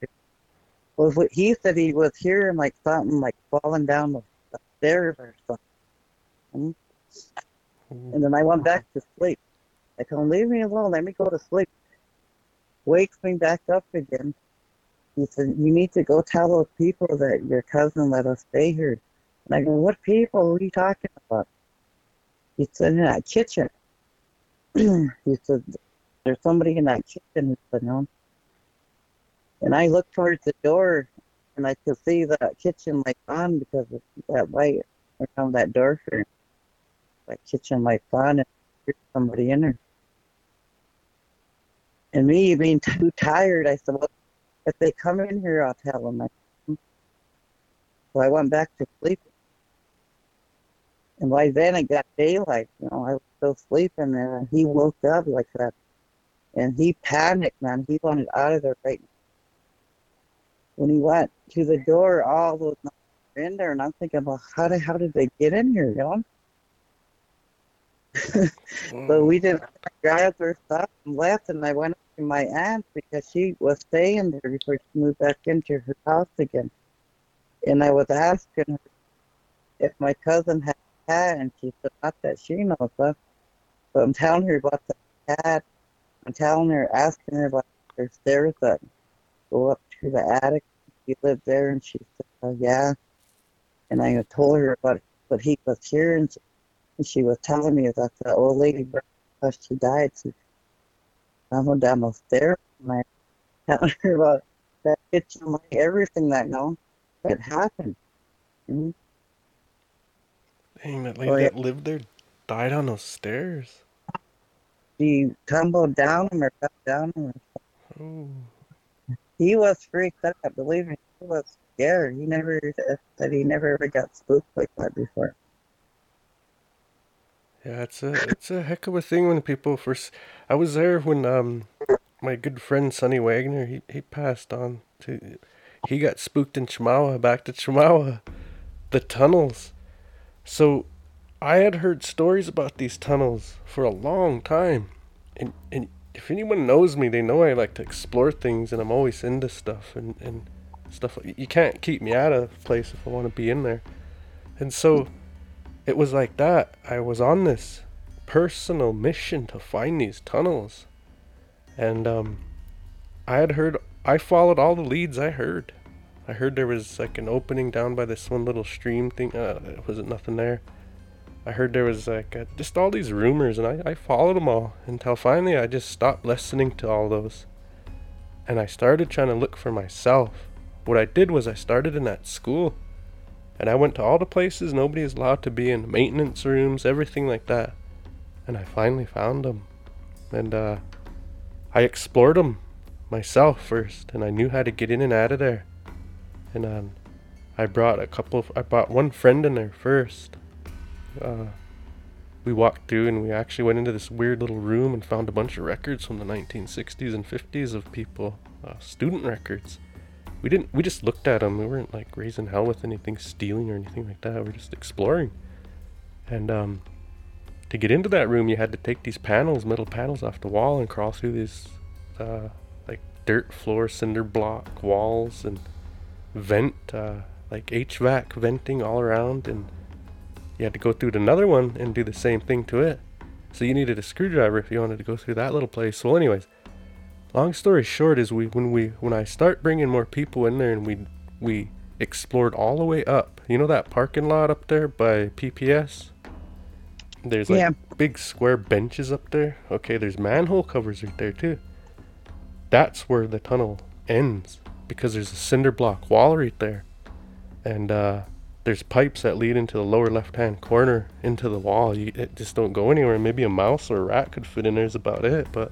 Well, what he said he was hearing like something like falling down the, the stairs or something. Hmm. And then I went back to sleep. I told him, leave me alone. Let me go to sleep. Wakes me back up again. He said, you need to go tell those people that your cousin let us stay here. And I go, what people? What are you talking about? He said, in that kitchen. he said, there's somebody in that kitchen. He said, no. And I looked towards the door and I could see that kitchen light on because of that light around that door frame. That kitchen light on and there's somebody in there. And me being too tired, I said, well, if they come in here, I'll tell them. So I went back to sleep. And by then it got daylight. You know, I was still sleeping and he woke up like that. And he panicked, man. He wanted out of there right when he went to the door, all those were in there, and I'm thinking, well, how did how did they get in here, you know? so hmm. we just grabbed our stuff and left, and I went up to my aunt because she was staying there before she moved back into her house again. And I was asking her if my cousin had a cat, and she said not that she knows of. So I'm telling her about the cat. I'm telling her, asking her about her stairs that go up to the attic. He lived there, and she said, oh, "Yeah." And I told her about what he was here, and she was telling me that the old lady, because she died, she fell down the stairs. And I telling her about that kitchen, like everything that know that happened. Mm-hmm. Dang, that lady oh, yeah. that lived there died on those stairs. She tumbled down or fell down. Or oh he was freaked out. Believe me, he was scared. He never said he never ever got spooked like that before. Yeah, it's a it's a heck of a thing when people first. I was there when um my good friend Sonny Wagner he he passed on to. He got spooked in Chemawa, back to Chemawa, the tunnels. So, I had heard stories about these tunnels for a long time, and and if anyone knows me, they know I like to explore things and I'm always into stuff and, and stuff. You can't keep me out of place if I want to be in there. And so it was like that. I was on this personal mission to find these tunnels. And um, I had heard, I followed all the leads I heard. I heard there was like an opening down by this one little stream thing. Uh, there wasn't nothing there. I heard there was like uh, just all these rumors, and I, I followed them all until finally I just stopped listening to all those. And I started trying to look for myself. What I did was I started in that school. And I went to all the places nobody is allowed to be in maintenance rooms, everything like that. And I finally found them. And uh, I explored them myself first, and I knew how to get in and out of there. And um, I brought a couple of, I brought one friend in there first uh, we walked through and we actually went into this weird little room and found a bunch of records from the 1960s and 50s of people, uh, student records. We didn't. We just looked at them. We weren't like raising hell with anything, stealing or anything like that. We we're just exploring. And um, to get into that room, you had to take these panels, metal panels, off the wall and crawl through these uh, like dirt floor, cinder block walls, and vent uh, like HVAC venting all around and you had to go through another one and do the same thing to it. So you needed a screwdriver if you wanted to go through that little place. Well, anyways, long story short is we when we when I start bringing more people in there and we we explored all the way up. You know that parking lot up there by PPS? There's like yeah. big square benches up there. Okay, there's manhole covers right there too. That's where the tunnel ends because there's a cinder block wall right there. And uh there's pipes that lead into the lower left hand corner into the wall. You, it just don't go anywhere. Maybe a mouse or a rat could fit in there is about it, but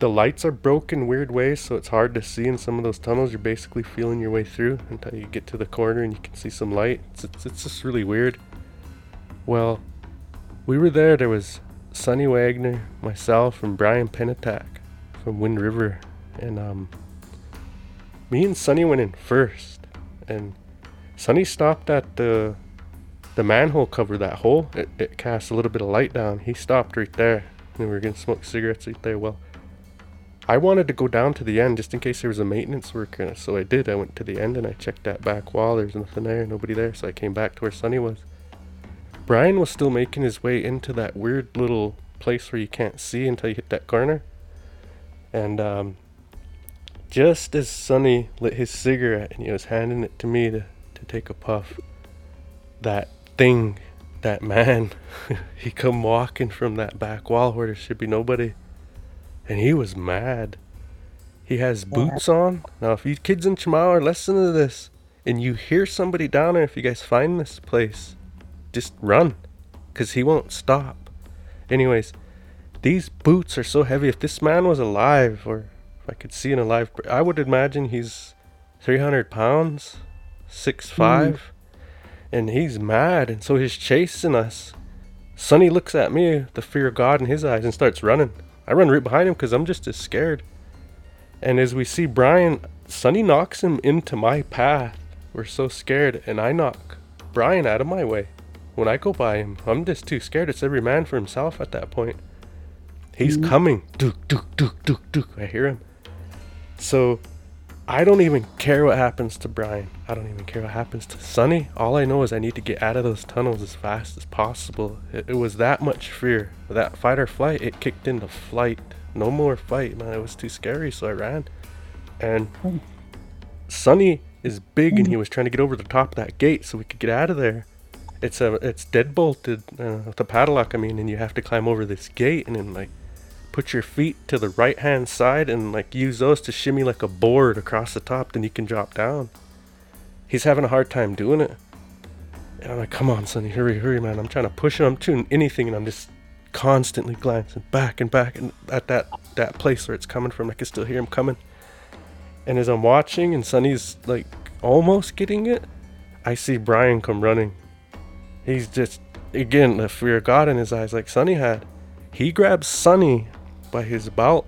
the lights are broken weird ways, so it's hard to see in some of those tunnels. You're basically feeling your way through until you get to the corner and you can see some light. It's, it's, it's just really weird. Well, we were there. There was Sonny Wagner, myself, and Brian Penatak from Wind River, and um, me and Sonny went in first, and Sonny stopped at the the manhole cover, that hole. It, it cast a little bit of light down. He stopped right there, and we were gonna smoke cigarettes right there. Well, I wanted to go down to the end just in case there was a maintenance worker, so I did. I went to the end and I checked that back wall. There's nothing there, nobody there, so I came back to where Sonny was. Brian was still making his way into that weird little place where you can't see until you hit that corner. And um, just as Sonny lit his cigarette and he was handing it to me to, to take a puff, that thing, that man, he come walking from that back wall where there should be nobody. And he was mad. He has boots on. Now, if you kids in Chemawa are listening to this and you hear somebody down there, if you guys find this place, just run. Because he won't stop. Anyways, these boots are so heavy. If this man was alive, or if I could see an alive, I would imagine he's 300 pounds, 6'5", and he's mad, and so he's chasing us. Sonny looks at me, the fear of God in his eyes, and starts running. I run right behind him because I'm just as scared. And as we see Brian, Sonny knocks him into my path. We're so scared, and I knock Brian out of my way. When I go by him, I'm just too scared. It's every man for himself at that point. He's mm. coming. Duke, duke, duke, duke, duke. I hear him. So I don't even care what happens to Brian. I don't even care what happens to Sonny. All I know is I need to get out of those tunnels as fast as possible. It, it was that much fear. That fight or flight, it kicked into flight. No more fight, man. It was too scary, so I ran. And Sonny is big, and he was trying to get over the top of that gate so we could get out of there. It's a it's dead bolted uh, with a padlock. I mean, and you have to climb over this gate and then like put your feet to the right hand side and like use those to shimmy like a board across the top. Then you can drop down. He's having a hard time doing it. And I'm like, come on, Sonny, hurry, hurry, man. I'm trying to push him. I'm doing anything, and I'm just constantly glancing back and back and at that that place where it's coming from. I can still hear him coming. And as I'm watching, and Sonny's like almost getting it, I see Brian come running. He's just again the fear of God in his eyes, like Sonny had. He grabs Sonny by his belt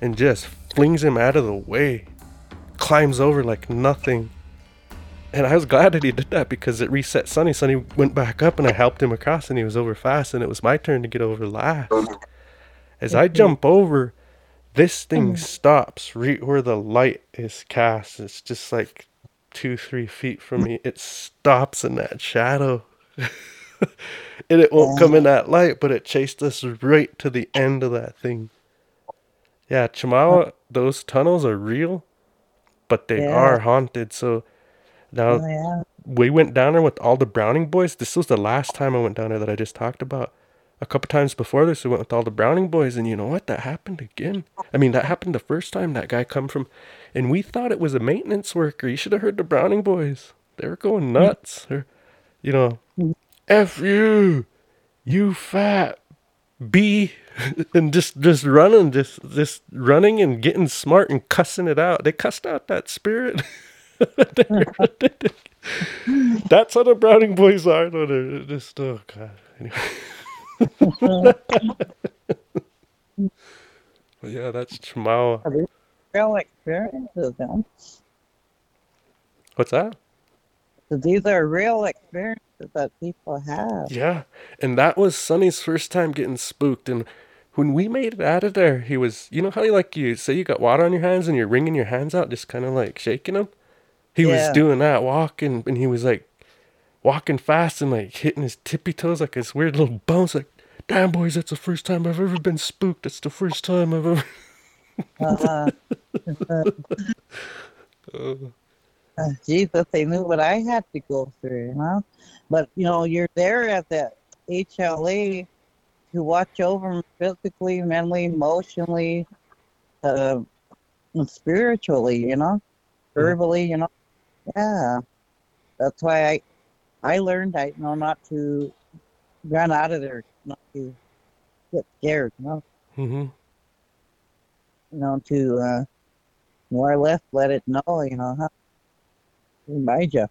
and just flings him out of the way. Climbs over like nothing. And I was glad that he did that because it reset Sonny. Sonny went back up and I helped him across and he was over fast and it was my turn to get over last. As I jump over, this thing mm. stops right where the light is cast. It's just like two, three feet from me. It stops in that shadow. and it won't come in oh. that light, but it chased us right to the end of that thing. Yeah, Chemawa, those tunnels are real, but they Yeah. are haunted. So now Oh, yeah. we went down there with all the Browning boys. This was the last time I went down there that I just talked about. A couple times before this, we went with all the Browning boys, and you know what? That happened again. I mean, that happened the first time that guy come from, and we thought it was a maintenance worker. You should have heard the Browning boys. They were going mm. nuts. They're, you know, mm. f you, you fat b, and just just running, just just running and getting smart and cussing it out. They cussed out that spirit. That's how the Browning boys are. though. They're just oh god. Anyway. Yeah, that's Chemawa. Real experiences, then. What's that? These are real experiences that people have. Yeah, and that was Sonny's first time getting spooked. And when we made it out of there, he was, you know how you like you say you got water on your hands and you're wringing your hands out, just kind of like shaking them. He was doing that, walking, and he was like walking fast and like hitting his tippy toes, like this weird little bounce. Like, damn boys, that's the first time I've ever been spooked. That's the first time I've ever. Uh, uh, Jesus, they knew what I had to go through, you know. But you know, you're there at that HLA to watch over them physically, mentally, emotionally, uh, spiritually, you know, verbally, you know. Yeah, that's why I, I learned, I you know, not to run out of there, not to get scared, you know. Mm-hmm. you know, to uh, more or less let it know, you know, how remind you.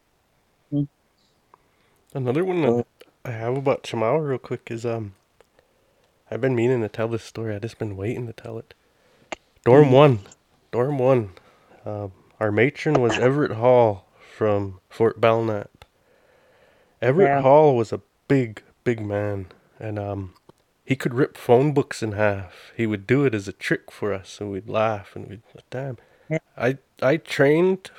Another one that I have about Chemawa real quick is um I've been meaning to tell this story. I just been waiting to tell it. Dorm one. Dorm one. Um our matron was Everett Hall from Fort Belknap. Everett Yeah. Hall was a big, big man, and um, he could rip phone books in half. He would do it as a trick for us, and we'd laugh and we'd damn. Yeah. I I trained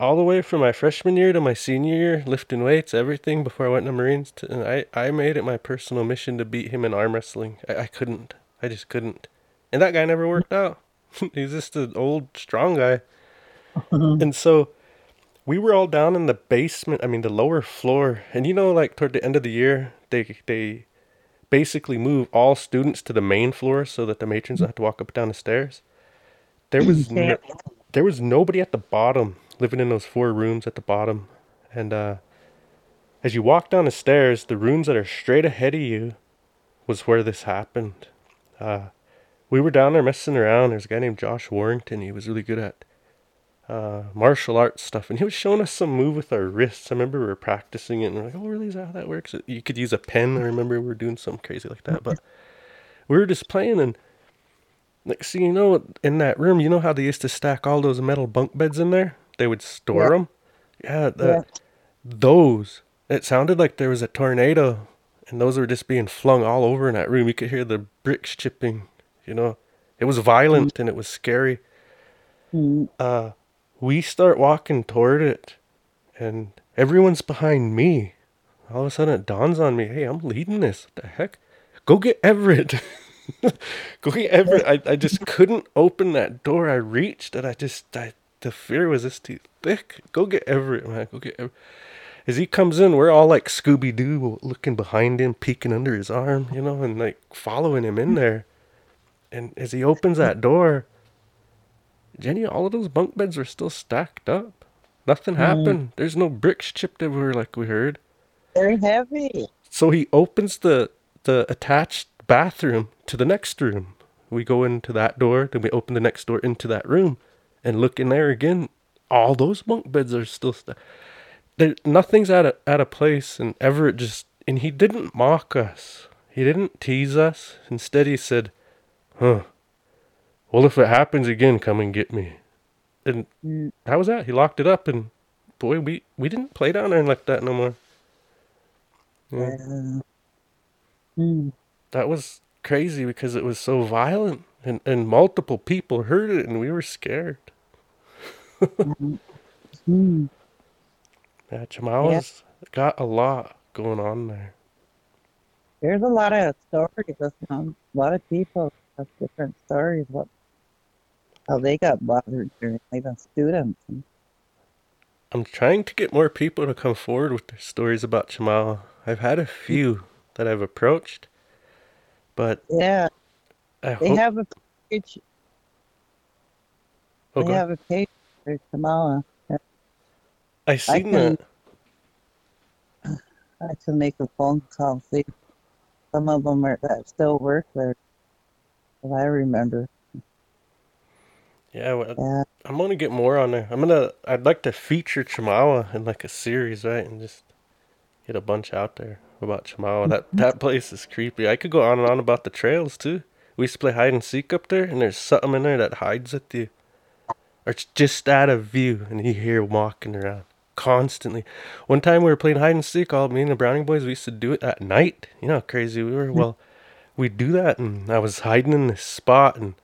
all the way from my freshman year to my senior year, lifting weights, everything before I went to Marines. To, and I, I made it my personal mission to beat him in arm wrestling. I, I couldn't. I just couldn't. And that guy never worked out. He's just an old, strong guy. Mm-hmm. and so we were all down in the basement, I mean, the lower floor. And you know, like toward the end of the year, they, they basically move all students to the main floor so that the matrons don't have to walk up and down the stairs. There was no, there was nobody at the bottom living in those four rooms at the bottom. And uh as you walk down the stairs the rooms that are straight ahead of you was where this happened. Uh we were down there messing around. There's a guy named josh warrington. He was really good at uh martial arts stuff. And he was showing us some move with our wrists. I remember we were practicing it and we're like oh really? Is that how that works? You could use a pen. I remember we were doing something crazy like that. But we were just playing and like, see, you know, in that room, you know how they used to stack all those metal bunk beds in there? They would store Yeah. them. Yeah, the, Yeah. those. It sounded like there was a tornado, and those were just being flung all over in that room. You could hear the bricks chipping. You know, it was violent and it was scary. Mm, Uh, we start walking toward it, and everyone's behind me. All of a sudden, it dawns on me, hey, I'm leading this. What the heck? Go get Everett. Go get Everett. I, I just couldn't open that door. I reached and I just, I, the fear was this too thick. Go get Everett, man. Go get Everett. As he comes in, we're all like Scooby Doo looking behind him, peeking under his arm, you know, and like following him in there. And as he opens that door, Jenny, all of those bunk beds were still stacked up. Nothing hmm. happened. There's no bricks chipped everywhere like we heard. Very heavy. So he opens the the attached bathroom to the next room. We go into that door, then we open the next door into that room, and look in there again. All those bunk beds are still sta There, nothing's out of out of place, and Everett just and he didn't mock us. He didn't tease us. Instead, he said, "Huh. Well, if it happens again, come and get me." And Mm, how was that? He locked it up, and boy, we we didn't play down there like that no more. Yeah. uh, mm, that was crazy because it was so violent and, and multiple people heard it and we were scared. mm. Yeah, Chemawa's got a lot going on there. There's a lot of stories. Um, a lot of people have different stories about how they got bothered during even students. I'm trying to get more people to come forward with their stories about Chemawa. I've had a few that I've approached, but yeah, I they hope. have a page. oh, they have a page for Chemawa. I seen can- that. I can make a phone call. See, some of them are that still work there. That I remember. Yeah, well, Yeah. I'm gonna get more on there. I'm gonna. I'd like to feature Chemawa in like a series, right, and just get a bunch out there about Chemawa. That that place is creepy. I could go on and on about the trails too. We used to play hide and seek up there, and there's something in there that hides at you, or it's just out of view, and you hear walking around constantly. One time we were playing hide and seek, all me and the Browning boys. We used to do it at night. You know how crazy we were. Mm-hmm. Well, we'd do that, and I was hiding in this spot, and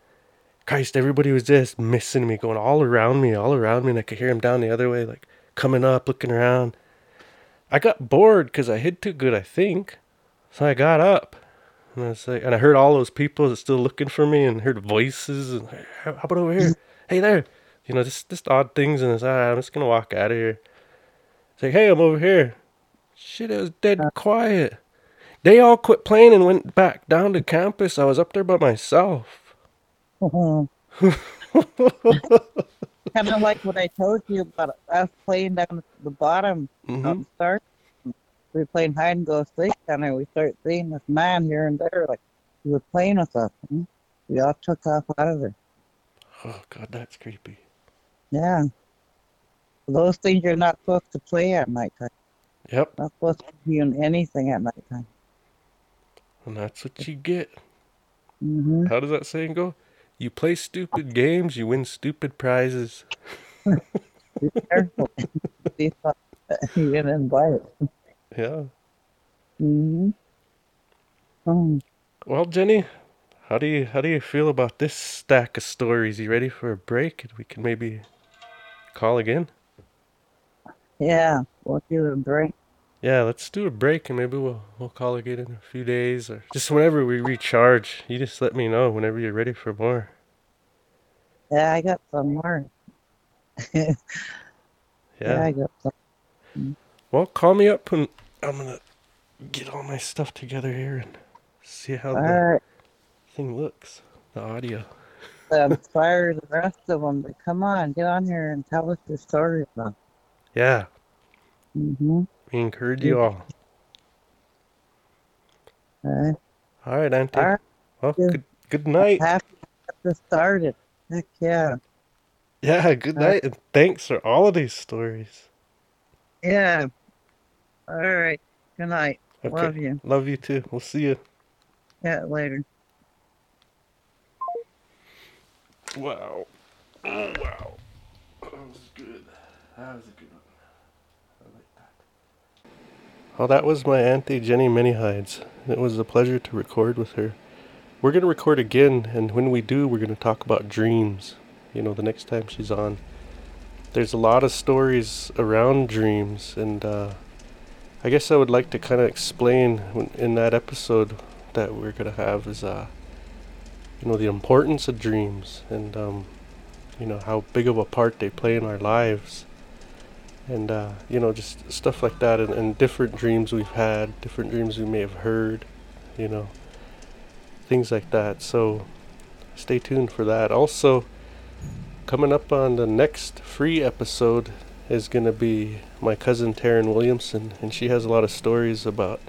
Christ, everybody was just missing me, going all around me, all around me, and I could hear him down the other way, like coming up, looking around. I got bored because I hid too good, I think. So I got up, and I was like, and I heard all those people that still looking for me, and heard voices, and how about over here? Hey there, you know, just just odd things, and I was, ah, I'm just gonna walk out of here. It's like, hey, I'm over here. Shit, it was dead quiet. They all quit playing and went back down to campus. I was up there by myself. kind of like what I told you about us playing down at the bottom hmm on start. We were playing hide and go seek and there. We start seeing this man here and there, like he was playing with us. hmm? We all took off out of there. Oh god, that's creepy. Yeah. Those things you're not supposed to play at nighttime. Yep, Not supposed to be in anything at nighttime. and that's what you get. hmm How does that saying go? You play stupid games, you win stupid prizes. Be careful. You get invited. Yeah. Mm-hmm. Oh, Well, Jenny, how do you how do you feel about this stack of stories? You ready for a break? We can maybe call again. yeah. We'll do a break. Yeah, let's do a break and maybe we'll we'll call again in a few days or just whenever we recharge. You just let me know whenever you're ready for more. Yeah, I got some more. yeah. Yeah. I got some. Well, call me up and I'm gonna get all my stuff together here and see how All the right. thing looks. The audio. Um, fire the rest of them, but come on, get on here and tell us the story about. Yeah. Mm-hmm. We encourage you all. All right. All right, Auntie. All right. Well, good good night. Happy to get this started. Heck yeah. Yeah, good All right. night and thanks for all of these stories. Yeah. All right. Good night. Okay. Love you. Love you too. We'll see you. Yeah, later. Wow. Oh, wow. That was good. That was a good one. I like that. Well, that was my Auntie Jenny ManyHides. It was a pleasure to record with her. We're going to record again, and when we do, we're going to talk about dreams. You know, the next time she's on. There's a lot of stories around dreams, and uh, I guess I would like to kind of explain in that episode that we're to have is, uh, you know, the importance of dreams and, um, you know, how big of a part they play in our lives. And, uh, you know, just stuff like that and, and different dreams we've had, different dreams we may have heard, you know, things like that. So stay tuned for that. Also, coming up on the next free episode is going to be my cousin Taryn Williamson, and she has a lot of stories about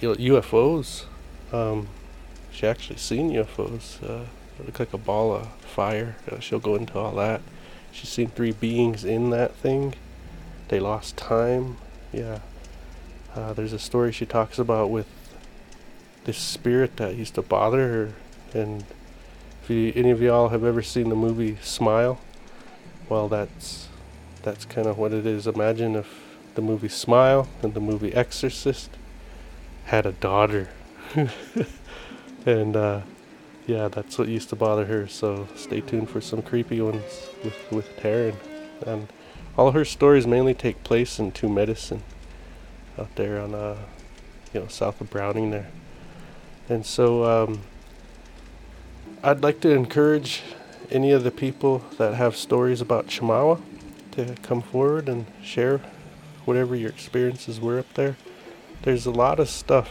UFOs. Um, she actually seen UFOs. Uh, it looked like a ball of fire. Uh, she'll go into all that. She's seen three beings in that thing. They lost time. Yeah. Uh, there's a story she talks about with this spirit that used to bother her. And if you, any of y'all have ever seen the movie Smile, well, that's that's kind of what it is. Imagine if the movie Smile and the movie Exorcist had a daughter. and uh, yeah, that's what used to bother her. So stay tuned for some creepy ones with with Taryn. And all her stories mainly take place in Two Medicine, out there on uh, you know, south of Browning there. And so um, I'd like to encourage any of the people that have stories about Chemawa to come forward and share whatever your experiences were up there. There's a lot of stuff,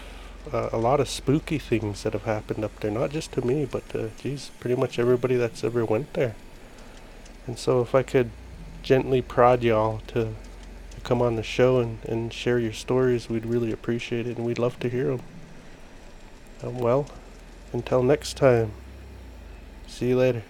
uh, a lot of spooky things that have happened up there, not just to me, but to, geez, pretty much everybody that's ever went there. And so if I could gently prod y'all to, to come on the show and, and share your stories, we'd really appreciate it, and we'd love to hear them. Um, well, until next time, see you later.